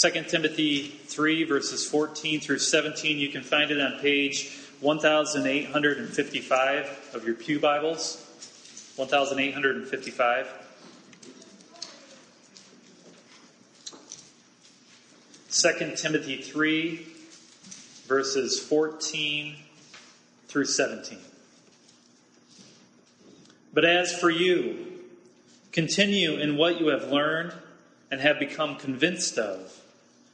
2 Timothy 3, verses 14 through 17. You can find it on page 1855 of your Pew Bibles. 1855. 2 Timothy 3, verses 14 through 17. But as for you, continue in what you have learned and have become convinced of,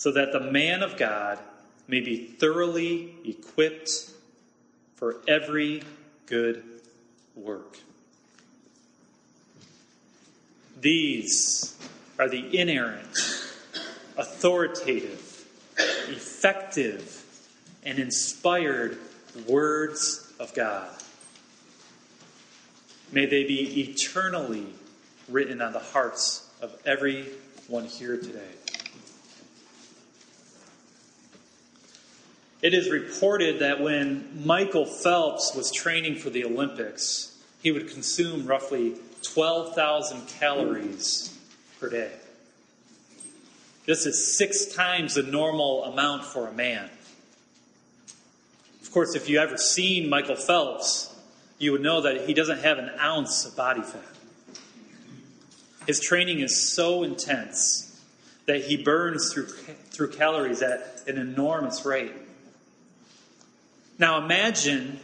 so that the man of God may be thoroughly equipped for every good work. These are the inerrant, authoritative, effective, and inspired words of God. May they be eternally written on the hearts of everyone here today. It is reported that when Michael Phelps was training for the Olympics, he would consume roughly 12,000 calories per day. This is six times the normal amount for a man. Of course, if you ever seen Michael Phelps, you would know that he doesn't have an ounce of body fat. His training is so intense that he burns through, through calories at an enormous rate. Now imagine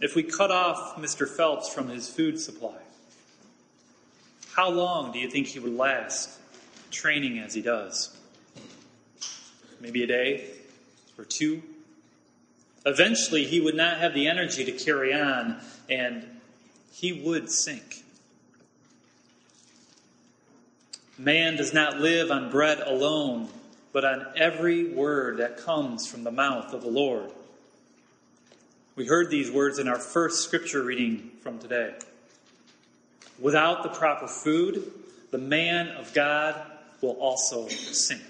if we cut off Mr. Phelps from his food supply. How long do you think he would last training as he does? Maybe a day or two? Eventually, he would not have the energy to carry on and he would sink. Man does not live on bread alone, but on every word that comes from the mouth of the Lord. We heard these words in our first scripture reading from today. Without the proper food, the man of God will also sink.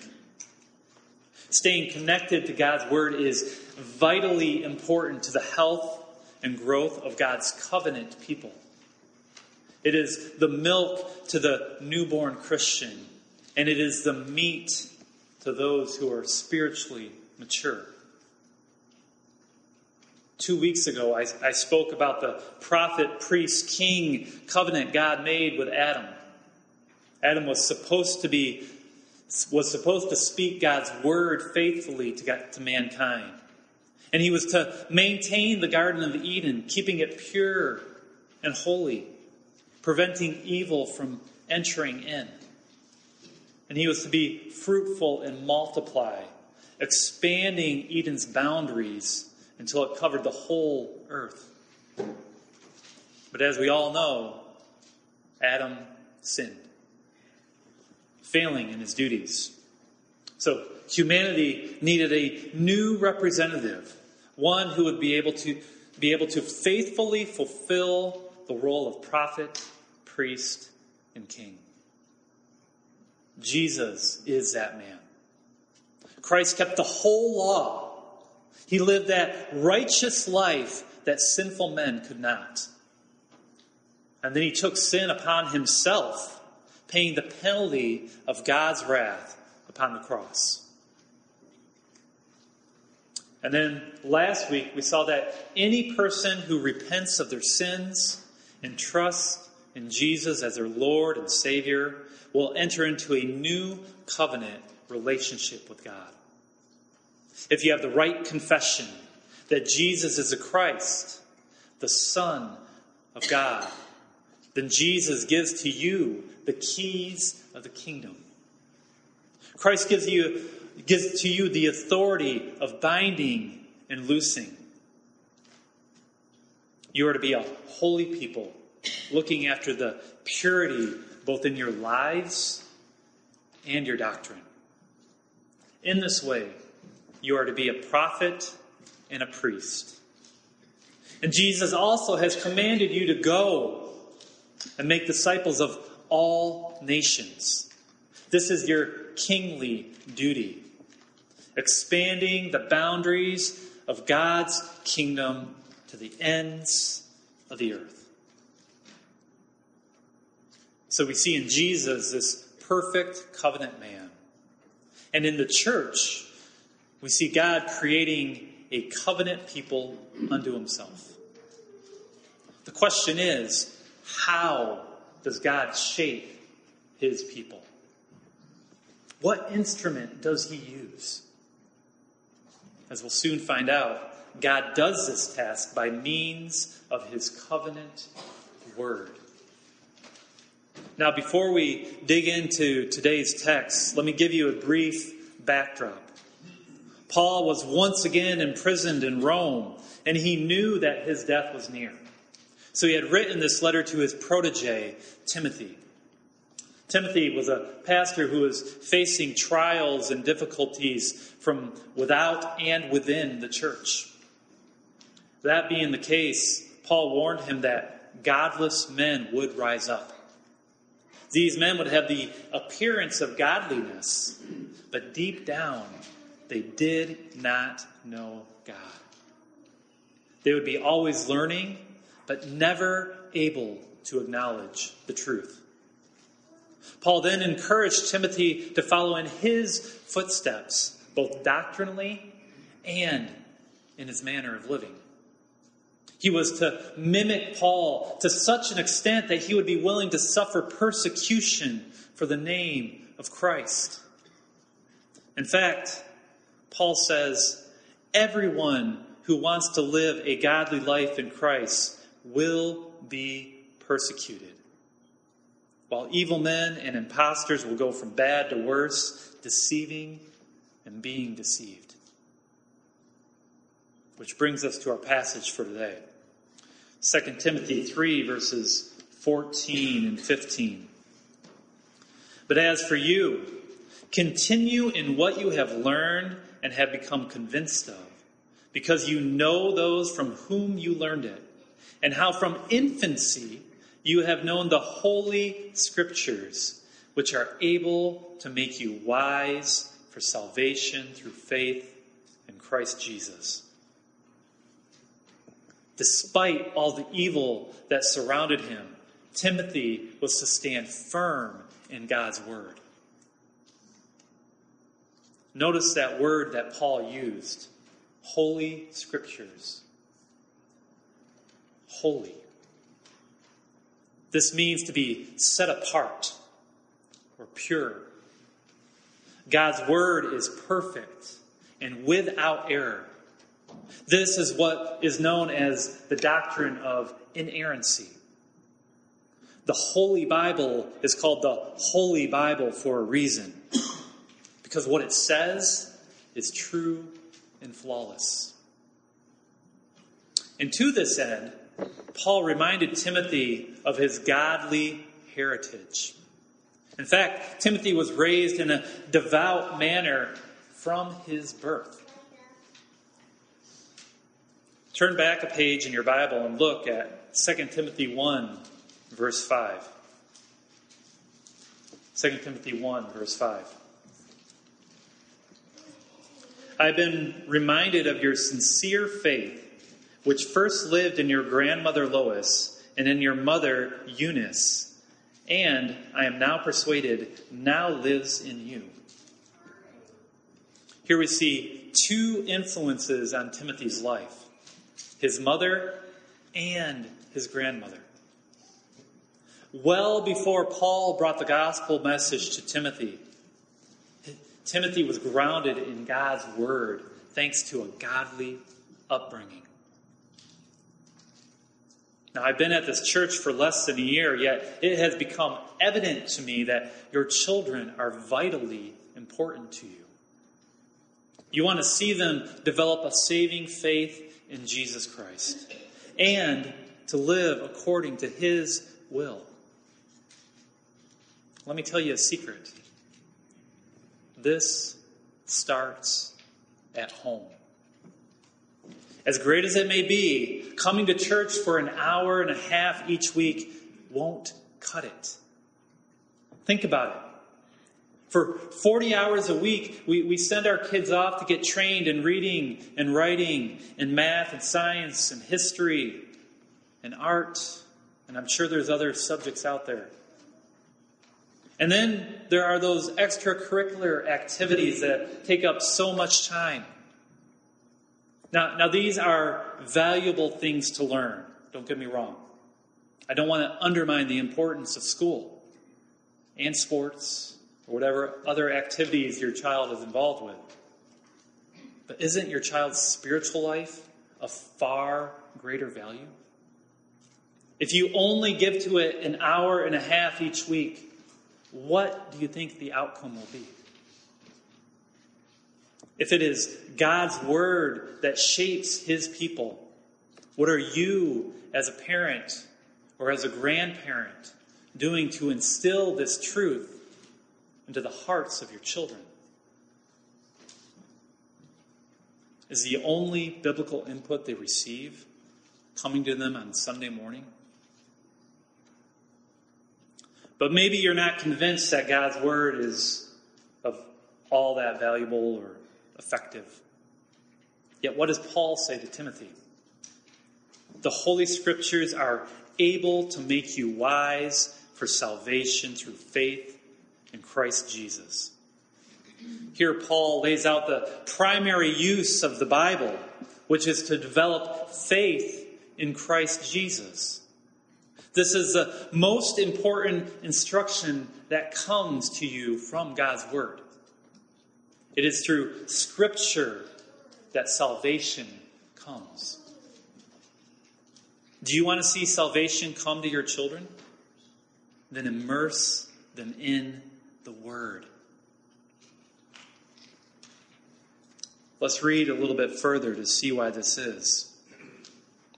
Staying connected to God's word is vitally important to the health and growth of God's covenant people. It is the milk to the newborn Christian, and it is the meat to those who are spiritually mature. Two weeks ago, I, I, spoke about the prophet, priest, king covenant God made with Adam. Adam was supposed to be was supposed to speak God's word faithfully to, God, to mankind. And he was to maintain the Garden of Eden, keeping it pure and holy preventing evil from entering in. And he was to be fruitful and multiply, expanding Eden's boundaries until it covered the whole earth. But as we all know, Adam sinned, failing in his duties. So humanity needed a new representative, one who would be able to be able to faithfully fulfill the role of prophet priest, and king. Jesus is that man. Christ kept the whole law. He lived that righteous life that sinful men could not. And then he took sin upon himself, paying the penalty of God's wrath upon the cross. And then last week we saw that any person who repents of their sins and trusts in Jesus as their Lord and Savior will enter into a new covenant relationship with God. If you have the right confession that Jesus is the Christ, the Son of God, then Jesus gives to you the keys of the kingdom. Christ gives you gives to you the authority of binding and loosing. You are to be a holy people looking after the purity both in your lives and your doctrine. In this way, you are to be a prophet and a priest. And Jesus also has commanded you to go and make disciples of all nations. This is your kingly duty, expanding the boundaries of God's kingdom to the ends of the earth. So we see in Jesus this perfect covenant man. And in the church, we see God creating a covenant people unto himself. The question is how does God shape his people? What instrument does he use? As we'll soon find out, God does this task by means of his covenant word. Now, before we dig into today's text, let me give you a brief backdrop. Paul was once again imprisoned in Rome, and he knew that his death was near. So he had written this letter to his protege, Timothy. Timothy was a pastor who was facing trials and difficulties from without and within the church. That being the case, Paul warned him that godless men would rise up. These men would have the appearance of godliness, but deep down, they did not know God. They would be always learning, but never able to acknowledge the truth. Paul then encouraged Timothy to follow in his footsteps, both doctrinally and in his manner of living. He was to mimic Paul to such an extent that he would be willing to suffer persecution for the name of Christ. In fact, Paul says, everyone who wants to live a godly life in Christ will be persecuted. While evil men and impostors will go from bad to worse, deceiving and being deceived. Which brings us to our passage for today 2 Timothy 3, verses 14 and 15. But as for you, continue in what you have learned and have become convinced of, because you know those from whom you learned it, and how from infancy you have known the holy scriptures, which are able to make you wise for salvation through faith in Christ Jesus. Despite all the evil that surrounded him, Timothy was to stand firm in God's word. Notice that word that Paul used holy scriptures. Holy. This means to be set apart or pure. God's word is perfect and without error. This is what is known as the doctrine of inerrancy. The Holy Bible is called the Holy Bible for a reason because what it says is true and flawless. And to this end, Paul reminded Timothy of his godly heritage. In fact, Timothy was raised in a devout manner from his birth. Turn back a page in your Bible and look at 2 Timothy 1, verse 5. 2 Timothy 1, verse 5. I've been reminded of your sincere faith, which first lived in your grandmother Lois and in your mother Eunice, and I am now persuaded now lives in you. Here we see two influences on Timothy's life his mother and his grandmother. Well before Paul brought the gospel message to Timothy, Timothy was grounded in God's word thanks to a godly upbringing. Now, I've been at this church for less than a year, yet it has become evident to me that your children are vitally important to you. You want to see them develop a saving faith in Jesus Christ and to live according to His will. Let me tell you a secret. This starts at home. As great as it may be, coming to church for an hour and a half each week won't cut it. Think about it. For 40 hours a week, we, we send our kids off to get trained in reading and writing and math and science and history and art. And I'm sure there's other subjects out there. And then there are those extracurricular activities that take up so much time. Now, now these are valuable things to learn. Don't get me wrong. I don't want to undermine the importance of school and sports or whatever other activities your child is involved with. But isn't your child's spiritual life of far greater value? If you only give to it an hour and a half each week, what do you think the outcome will be? If it is God's word that shapes his people, what are you as a parent or as a grandparent doing to instill this truth into the hearts of your children? Is the only biblical input they receive coming to them on Sunday morning? But maybe you're not convinced that God's word is of all that valuable or effective. Yet, what does Paul say to Timothy? The Holy Scriptures are able to make you wise for salvation through faith in Christ Jesus. Here, Paul lays out the primary use of the Bible, which is to develop faith in Christ Jesus. This is the most important instruction that comes to you from God's Word. It is through Scripture that salvation comes. Do you want to see salvation come to your children? Then immerse them in the Word. Let's read a little bit further to see why this is.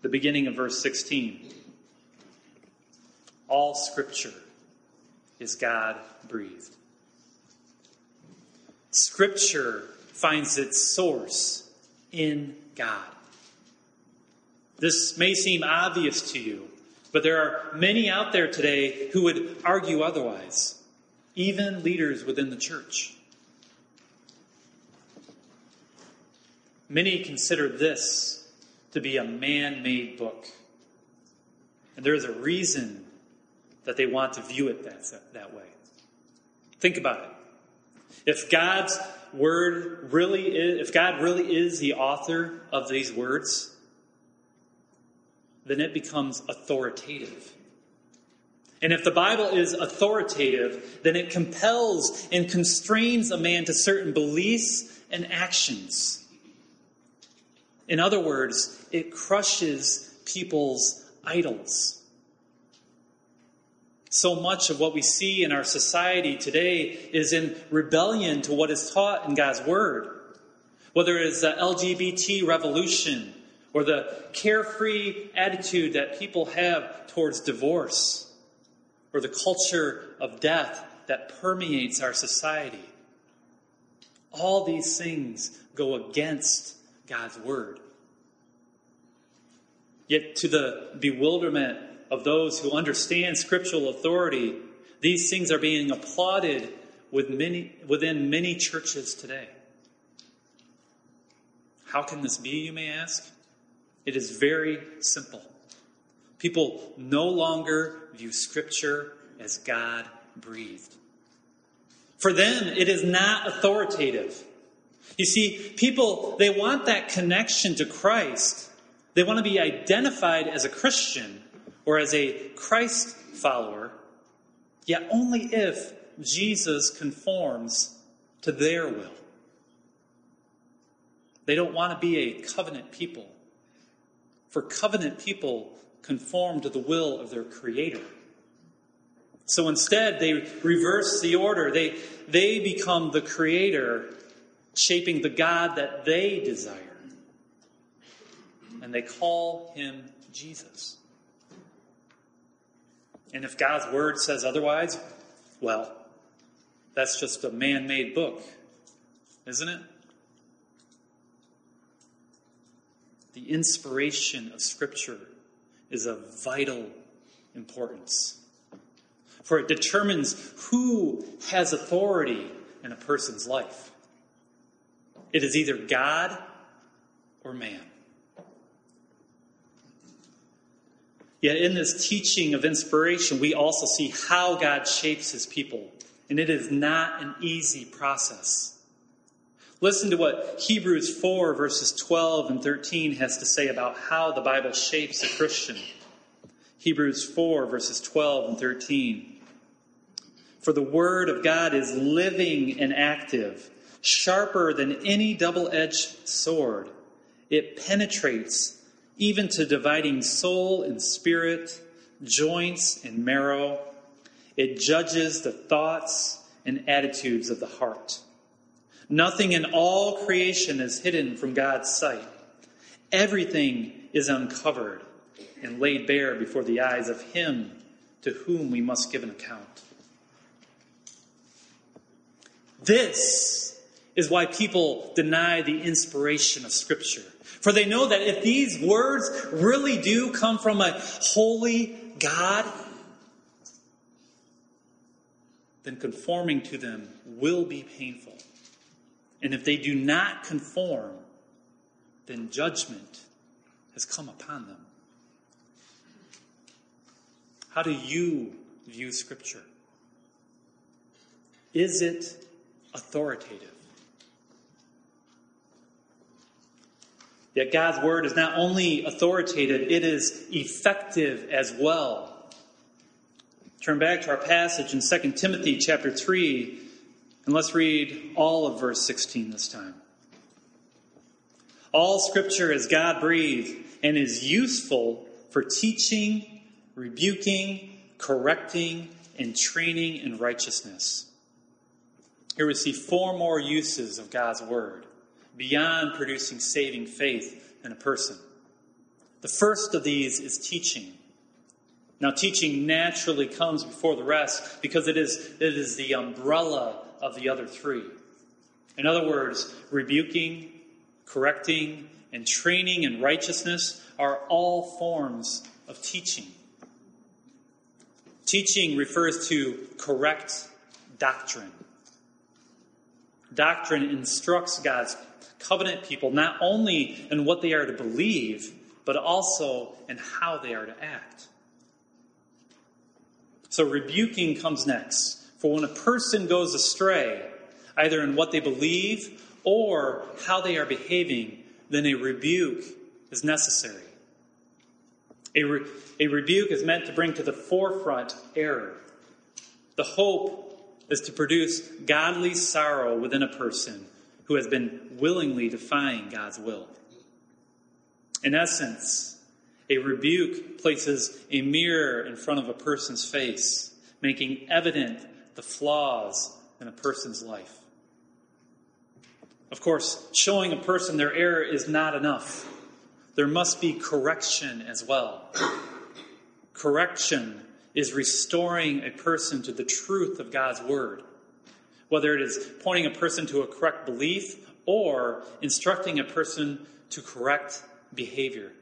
The beginning of verse 16. All Scripture is God breathed. Scripture finds its source in God. This may seem obvious to you, but there are many out there today who would argue otherwise, even leaders within the church. Many consider this to be a man made book. And there is a reason that they want to view it that, that way. Think about it. If God's word really is, if God really is the author of these words, then it becomes authoritative. And if the Bible is authoritative, then it compels and constrains a man to certain beliefs and actions. In other words, it crushes people's idols. So much of what we see in our society today is in rebellion to what is taught in God's Word. Whether it is the LGBT revolution or the carefree attitude that people have towards divorce or the culture of death that permeates our society. All these things go against God's Word. Yet, to the bewilderment of those who understand scriptural authority, these things are being applauded with many, within many churches today. How can this be, you may ask? It is very simple. People no longer view Scripture as God breathed. For them, it is not authoritative. You see, people, they want that connection to Christ. They want to be identified as a Christian, or as a Christ follower, yet only if Jesus conforms to their will. They don't want to be a covenant people, for covenant people conform to the will of their Creator. So instead, they reverse the order. They, they become the Creator, shaping the God that they desire. And they call him Jesus. And if God's word says otherwise, well, that's just a man made book, isn't it? the inspiration of Scripture is of vital importance. For it determines who has authority in a person's life. It is either God or man. Yet in this teaching of inspiration, we also see how God shapes his people. And it is not an easy process. Listen to what Hebrews 4, verses 12 and 13 has to say about how the Bible shapes a Christian. Hebrews 4, verses 12 and 13. For the Word of God is living and active, sharper than any double edged sword. It penetrates even to dividing soul and spirit, joints and marrow. It judges the thoughts and attitudes of the heart. Nothing in all creation is hidden from God's sight. Everything is uncovered and laid bare before the eyes of Him to whom we must give an account. This is why people deny the inspiration of Scripture. For they know that if these words really do come from a holy God, then conforming to them will be painful. And if they do not conform, then judgment has come upon them. How do you view Scripture? Is it authoritative? Yet God's Word is not only authoritative, it is effective as well. Turn back to our passage in 2 Timothy chapter 3, and let's read all of verse 16 this time. All scripture is God breathed and is useful for teaching, rebuking, correcting, and training in righteousness. Here we see four more uses of God's word beyond producing saving faith in a person. The first of these is teaching. Now, teaching naturally comes before the rest because it is, it is the umbrella of the other three. In other words, rebuking, correcting, and training in righteousness are all forms of teaching. Teaching refers to correct doctrine. Doctrine instructs God's covenant people not only in what they are to believe, but also in how they are to act. So, rebuking comes next. For when a person goes astray, either in what they believe or how they are behaving, then a rebuke is necessary. A, re- a rebuke is meant to bring to the forefront error. The hope is to produce godly sorrow within a person who has been willingly defying God's will. In essence, a rebuke places a mirror in front of a person's face, making evident the flaws in a person's life. Of course, showing a person their error is not enough. There must be correction as well. Correction is restoring a person to the truth of God's word, whether it is pointing a person to a correct belief or instructing a person to correct behavior.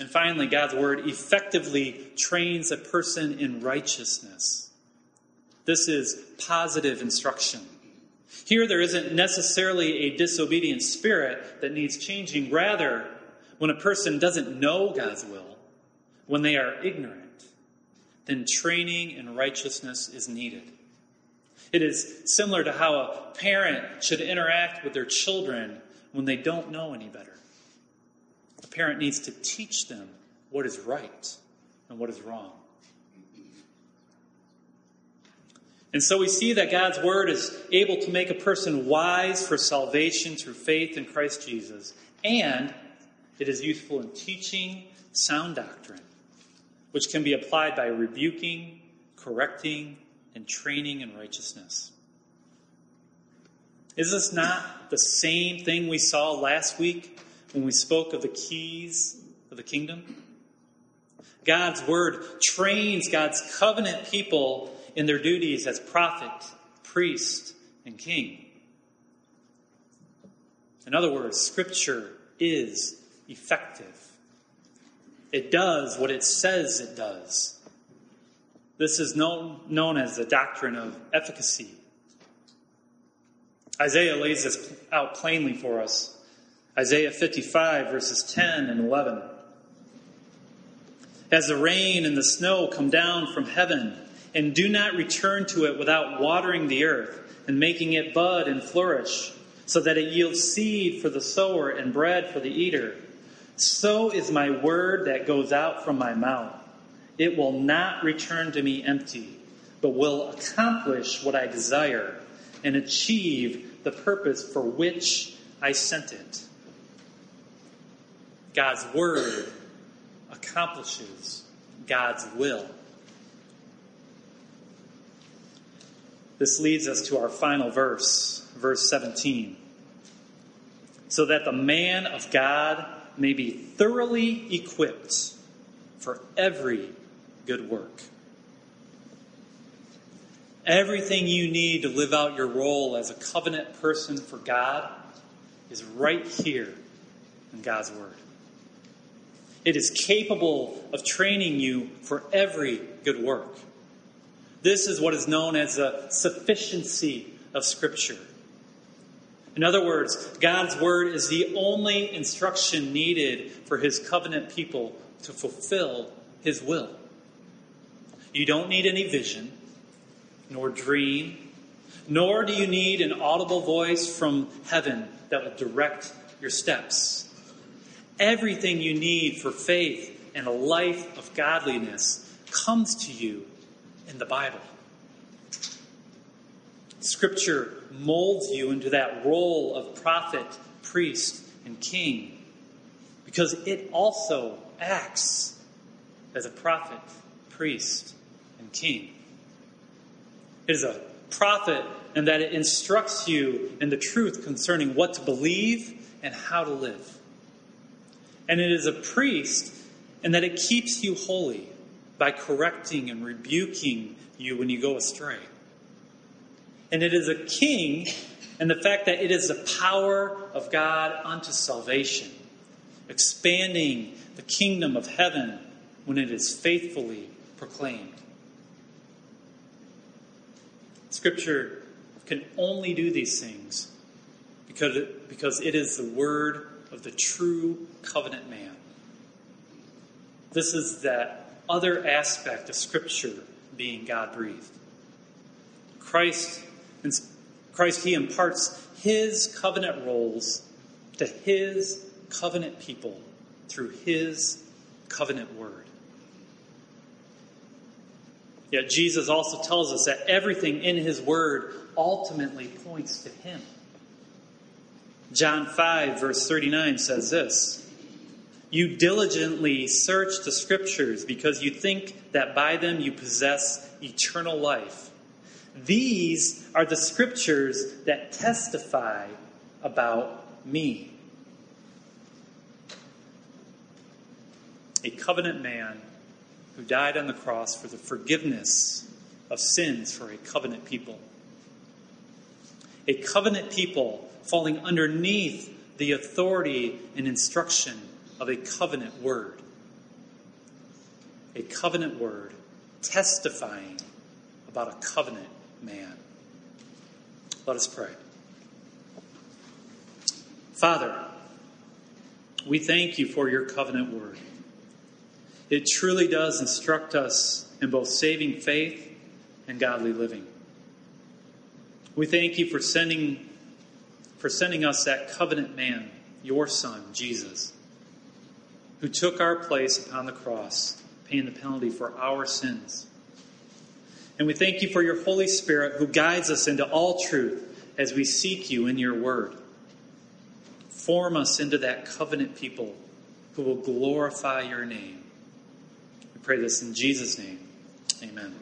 And finally, God's word effectively trains a person in righteousness. This is positive instruction. Here, there isn't necessarily a disobedient spirit that needs changing. Rather, when a person doesn't know God's will, when they are ignorant, then training in righteousness is needed. It is similar to how a parent should interact with their children when they don't know any better. A parent needs to teach them what is right and what is wrong. And so we see that God's word is able to make a person wise for salvation through faith in Christ Jesus, and it is useful in teaching sound doctrine, which can be applied by rebuking, correcting, and training in righteousness. Is this not the same thing we saw last week when we spoke of the keys of the kingdom? God's word trains God's covenant people in their duties as prophet, priest, and king. In other words, Scripture is effective. It does what it says it does. This is known, known as the doctrine of efficacy. Isaiah lays this out plainly for us. Isaiah 55, verses 10 and 11. As the rain and the snow come down from heaven, and do not return to it without watering the earth and making it bud and flourish, so that it yields seed for the sower and bread for the eater, so is my word that goes out from my mouth. It will not return to me empty, but will accomplish what I desire and achieve the purpose for which I sent it. God's word accomplishes God's will. This leads us to our final verse, verse 17. So that the man of God may be thoroughly equipped for every good work. Everything you need to live out your role as a covenant person for God is right here in God's Word. It is capable of training you for every good work. This is what is known as the sufficiency of Scripture. In other words, God's Word is the only instruction needed for His covenant people to fulfill His will. You don't need any vision, nor dream, nor do you need an audible voice from heaven that will direct your steps. Everything you need for faith and a life of godliness comes to you in the Bible. Scripture molds you into that role of prophet, priest, and king because it also acts as a prophet, priest, and king. It is a prophet in that it instructs you in the truth concerning what to believe and how to live. And it is a priest in that it keeps you holy by correcting and rebuking you when you go astray. And it is a king and the fact that it is the power of God unto salvation, expanding the kingdom of heaven when it is faithfully proclaimed. Scripture can only do these things because it, because it is the word of the true covenant man. This is that other aspect of Scripture being God breathed. Christ, Christ, He imparts His covenant roles to His covenant people through His covenant word. Yet Jesus also tells us that everything in His word ultimately points to Him. John 5, verse 39 says this you diligently search the scriptures because you think that by them you possess eternal life. These are the scriptures that testify about me. A covenant man who died on the cross for the forgiveness of sins for a covenant people. A covenant people falling underneath the authority and instruction of a covenant word. A covenant word testifying about a covenant man. Let us pray. Father, we thank you for your covenant word. It truly does instruct us in both saving faith and godly living. We thank you for sending for sending us that covenant man, your son, Jesus who took our place upon the cross, paying the penalty for our sins. And we thank you for your Holy Spirit who guides us into all truth as we seek you in your word. Form us into that covenant people who will glorify your name. We pray this in Jesus' name. Amen.